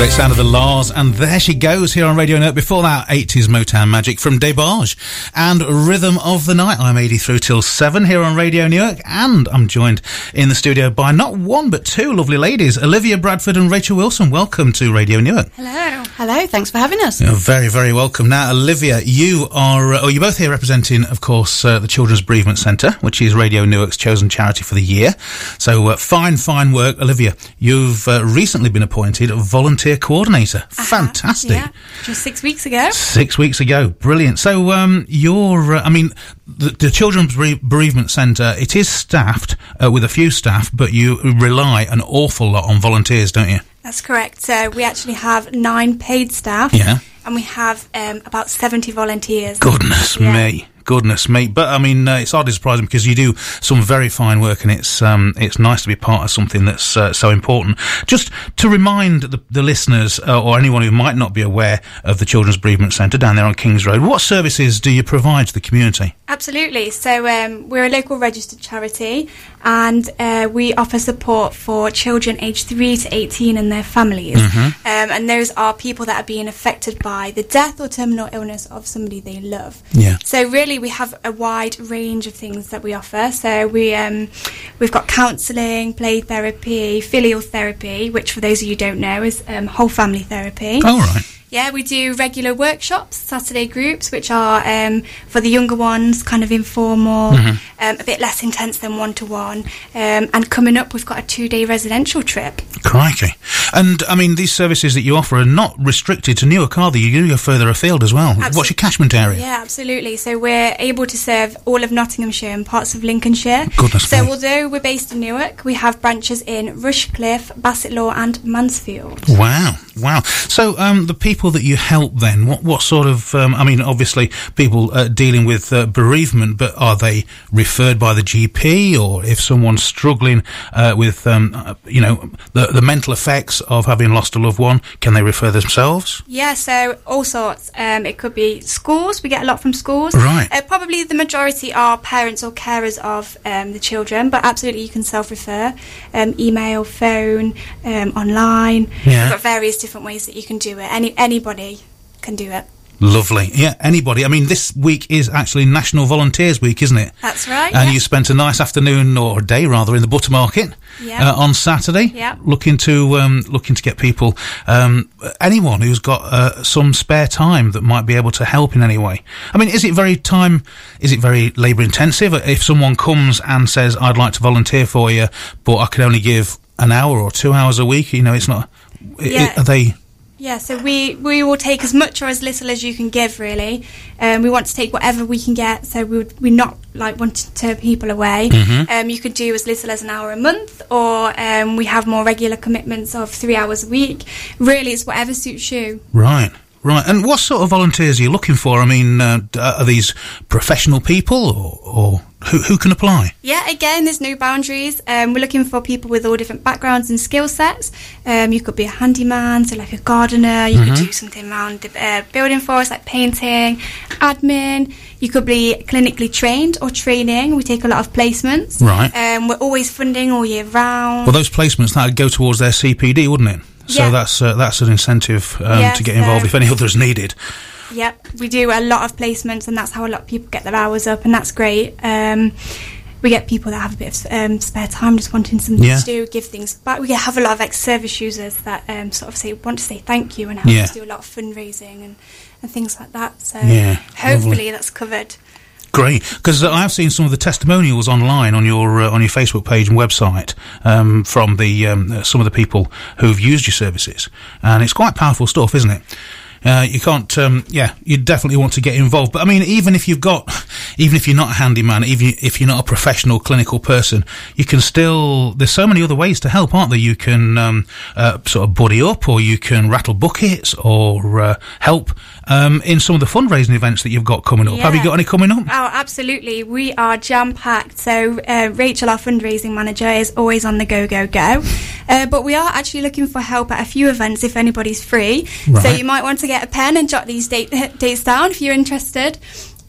It's a great sound of the La's, and there she goes here on Radio Note. Before that, 80s Motown magic from DeBarge and Rhythm of the Night. I'm 80 through till 7 here on Radio Newark, and I'm joined in the studio by not one but two lovely ladies, Olivia Bradford and Rachel Wilson. Welcome to Radio Newark. Hello. Hello. Thanks for having us. You're very, very welcome. Now, Olivia, you are, uh, oh, you're both here representing, of course, uh, the Children's Bereavement Centre, which is Radio Newark's chosen charity for the year. So, uh, fine, fine work. Olivia, you've uh, recently been appointed volunteer coordinator. Fantastic. Yeah. Just six weeks ago. Six weeks ago. Brilliant. So, um, you're, uh, I mean, the, the Children's Bereavement Centre, it is staffed uh, with a few staff, but you rely an awful lot on volunteers, don't you? That's correct. So we actually have nine paid staff. Yeah. And we have um, about 70 volunteers. Goodness Yeah. me. Goodness me. But I mean, uh, it's hardly surprising because you do some very fine work and it's, um, it's nice to be part of something that's uh, so important. Just to remind the, the listeners uh, or anyone who might not be aware of the Children's Bereavement Centre down there on Kings Road, what services do you provide to the community? Absolutely. So um, we're a local registered charity and uh, we offer support for children aged 3 to 18 and their families. Mm-hmm. Um, and those are people that are being affected by the death or terminal illness of somebody they love. Yeah. So really, we have a wide range of things that we offer. So we um, we've got counselling, play therapy, filial therapy, which for those of you who don't know is um, whole family therapy. All right. Yeah, we do regular workshops, Saturday groups, which are um, for the younger ones, kind of informal, um, a bit less intense than one to one. And coming up, we've got a two day residential trip. Crikey. And I mean, these services that you offer are not restricted to Newark, are they? You go further afield as well. What's your catchment area? Yeah, absolutely. So we're able to serve all of Nottinghamshire and parts of Lincolnshire. Goodness so me. although we're based in Newark, we have branches in Rushcliffe, Bassetlaw, and Mansfield. Wow, wow. So, um, the people that you help then, what, what sort of, um, I mean, obviously people uh, dealing with uh, bereavement, but are they referred by the GP or if someone's struggling uh, with, um, uh, you know, the, the mental effects of having lost a loved one, can they refer themselves? Yeah, so all sorts. Um, it could be schools. We get a lot from schools. Right. Uh, probably the majority are parents or carers of um, the children, but absolutely you can self-refer, um, email, phone, um, online. Yeah. We've got various different ways that you can do it. Any anybody can do it. Lovely. Yeah, anybody. I mean, this week is actually National Volunteers Week, isn't it? That's right. And yeah. you spent a nice afternoon or day rather in the Buttermarket Yeah. uh, on Saturday, Yeah. looking to um, looking to get people, um, anyone who's got uh, some spare time that might be able to help in any way. I mean, is it very time? Is it very labour intensive? If someone comes and says, "I'd like to volunteer for you, but I can only give an hour or two hours a week," you know, it's not. Yeah. Are they? Yeah, so we, we will take as much or as little as you can give, really. Um, we want to take whatever we can get, so we would, we're not like wanting to turn people away. Mm-hmm. Um, you could do as little as an hour a month, or um, we have more regular commitments of three hours a week. Really, it's whatever suits you. Right, right. And what sort of volunteers are you looking for? I mean, uh, are these professional people, or, or who who can apply? Yeah, again, there's no boundaries. Um, we're looking for people with all different backgrounds and skill sets. Um, you could be a handyman, so like a gardener. You could do something around the uh, building for us, like painting, admin. You could be clinically trained or training. We take a lot of placements. Right. Um, we're always funding all year round. Well, those placements that would go towards their CPD, wouldn't it? So Yeah. that's uh, that's an incentive um, Yeah, to get involved so- if any others needed. Yep, we do a lot of placements, and that's how a lot of people get their hours up, and that's great. Um, we get people that have a bit of um, spare time, just wanting something Yeah. to do, give things back. We have a lot of ex-service users that um, sort of say want to say thank you and help Yeah. us do a lot of fundraising and, and things like that. So Yeah, hopefully lovely. that's covered. Great, because I've seen some of the testimonials online on your uh, on your Facebook page and website um, from the um, some of the people who've used your services, and it's quite powerful stuff, isn't it? Uh, you can't, um, yeah, you definitely want to get involved. But I mean, even if you've got, even if you're not a handyman, even if you're not a professional clinical person, you can still, there's so many other ways to help, aren't there? You can, um, uh, sort of buddy up or you can rattle buckets or, uh, help, um, in some of the fundraising events that you've got coming up. Have you got any coming up? Oh, absolutely. We are jam packed. So, uh, Rachel, our fundraising manager, is always on the go, go, go. Uh, but we are actually looking for help at a few events if anybody's free. So, you might want to get a pen and jot these date, dates down if you're interested.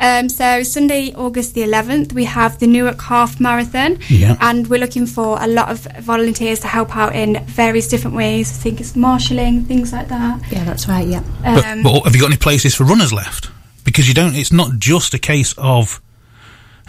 Um, so Sunday, August the 11th, we have the Newark Half Marathon, Yeah. and we're looking for a lot of volunteers to help out in various different ways. I think it's marshalling, things like that. Yeah, that's right. Yeah. But, Um, but have you got any places for runners left? Because you don't. It's not just a case of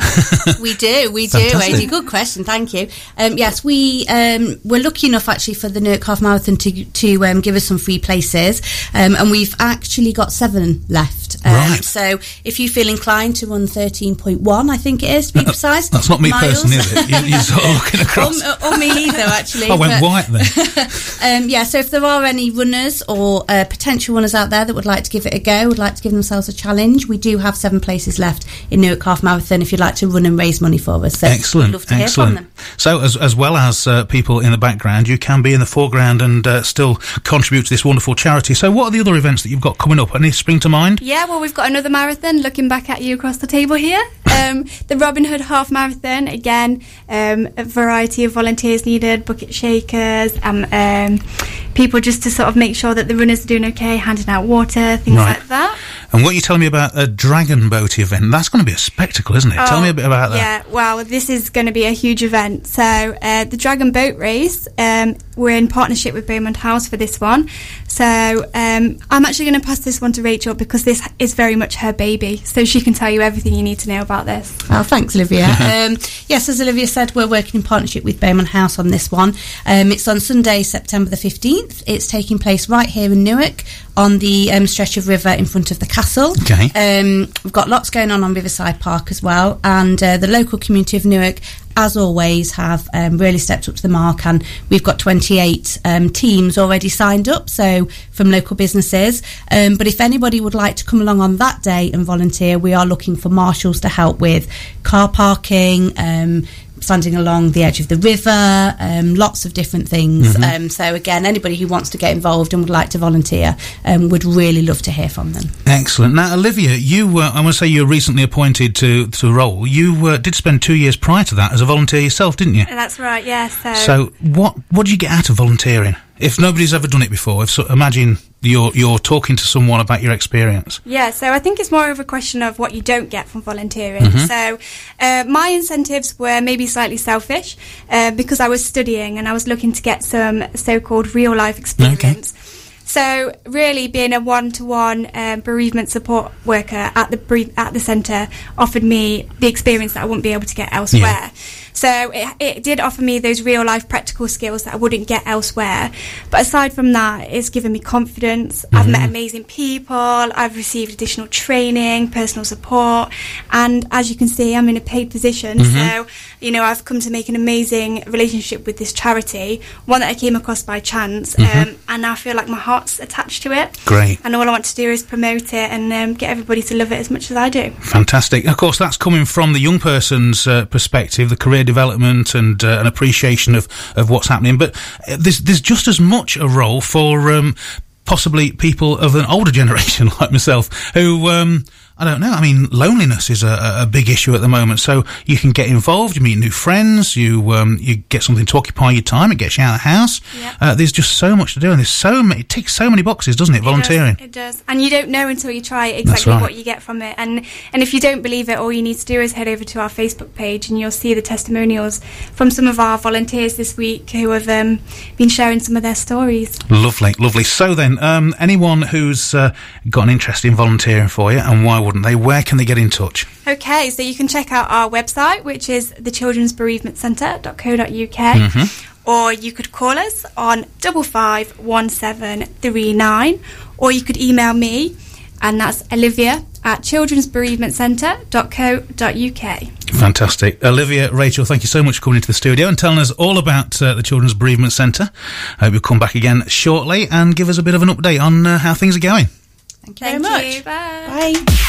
we do, we do. Adi. Good question, thank you. Um, yes, we um, were lucky enough actually for the Newark Half Marathon to to um, give us some free places, um, and we've actually got seven left. Um, Right. So if you feel inclined to run thirteen point one, I think it is to be precise. that's not me miles. personally, is it? You, you're sort of looking across. Or, or me either, actually. I went but- white then. Um, yeah, so if there are any runners or uh, potential runners out there that would like to give it a go, would like to give themselves a challenge, we do have seven places left in Newark Half Marathon if you'd like to run and raise money for us. So Excellent, we'd love to hear excellent. from them. So, as as well as uh, people in the background, you can be in the foreground and uh, still contribute to this wonderful charity. So, what are the other events that you've got coming up? Any spring to mind? Yeah, well, we've got another marathon looking back at you across the table here. Um, the Robin Hood Half Marathon, again, um, a variety of volunteers needed, bucket shakers, um, um, people just to sort of make sure that the runners are doing okay, handing out water, things Right. like that. And what you're telling me about a dragon boat event? That's going to be a spectacle, isn't it? Tell Oh, me a bit about that. Yeah, well, this is going to be a huge event. So, uh, the Dragon Boat Race, um, we're in partnership with Beaumont House for this one. So, um, I'm actually going to pass this one to Rachel because this is very much her baby. So, she can tell you everything you need to know about this. Oh, thanks, Olivia. um, yes, as Olivia said, we're working in partnership with Beaumont House on this one. Um, it's on Sunday, September the 15th. It's taking place right here in Newark on the um, stretch of river in front of the castle. Okay. Um, we've got lots going on on Riverside Park as well, and uh, the local community of Newark, as always, have um, really stepped up to the mark. And we've got 28 um, teams already signed up, so from local businesses. Um, but if anybody would like to come along on that day and volunteer, we are looking for marshals to help with car parking. Standing along the edge of the river, um, lots of different things. Um, so again, anybody who wants to get involved and would like to volunteer, um, would really love to hear from them. Excellent. Now, Olivia, you, uh, I want to say you were recently appointed to, to a role. You uh, did spend two years prior to that as a volunteer yourself, didn't you? That's right, yeah. So, So, what what do you get out of volunteering? If nobody's ever done it before, if so, imagine you're you're talking to someone about your experience. Yeah, so I think it's more of a question of what you don't get from volunteering. So, uh, my incentives were maybe slightly selfish uh, because I was studying and I was looking to get some so called real life experience. Okay. So, really, being a one to one bereavement support worker at the at the centre offered me the experience that I wouldn't be able to get elsewhere. So it, it did offer me those real life practical skills that I wouldn't get elsewhere. But aside from that, it's given me confidence. I've met mm-hmm. amazing people. I've received additional training, personal support, and as you can see, I'm in a paid position. Mm-hmm. So you know, I've come to make an amazing relationship with this charity, one that I came across by chance, um, and I feel like my heart's attached to it. Great. And all I want to do is promote it and um, get everybody to love it as much as I do. Fantastic. Of course, that's coming from the young person's uh, perspective, the career development and uh, an appreciation of, of what's happening. But uh, there's there's just as much a role for um, possibly people of an older generation like myself who. Um, I don't know. I mean, loneliness is a, a- big issue at the moment. So you can get involved, you meet new friends, you um, you get something to occupy your time. It gets you out of the house. Yeah. Uh, there's just so much to do, and there's so many. It ticks so many boxes, doesn't it? Volunteering. It does, it does. And you don't know until you try exactly right. what you get from it. And and if you don't believe it, all you need to do is head over to our Facebook page and you'll see the testimonials from some of our volunteers this week who have um, been sharing some of their stories. Lovely, lovely. So then, um, anyone who's uh, got an interest in volunteering for you, and why wouldn't they? Where can they get in touch? Okay, so you can check out our website, which is the Children's Bereavement Centre.co.uk. Or you could call us on double five one seven three nine, or you could email me, and that's Olivia at children'sbereavement.centre.co.uk. Fantastic. Olivia, Rachel, thank you so much for coming into the studio and telling us all about uh, the Children's Bereavement Centre. I hope you'll come back again shortly and give us a bit of an update on uh, how things are going. Thank you Thank very you. much. Bye. Bye.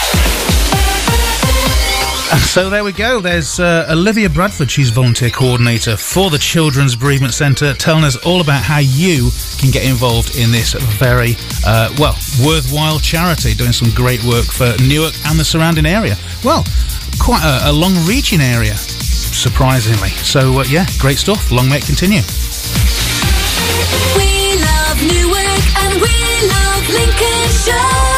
So there we go. There's uh, Olivia Bradford. She's volunteer coordinator for the Children's Bereavement Centre, telling us all about how you can get involved in this very, uh, well, worthwhile charity, doing some great work for Newark and the surrounding area. Well, quite a, a long-reaching area, surprisingly. So uh, yeah, great stuff. Long may it continue. We love Newark and we love Lincolnshire.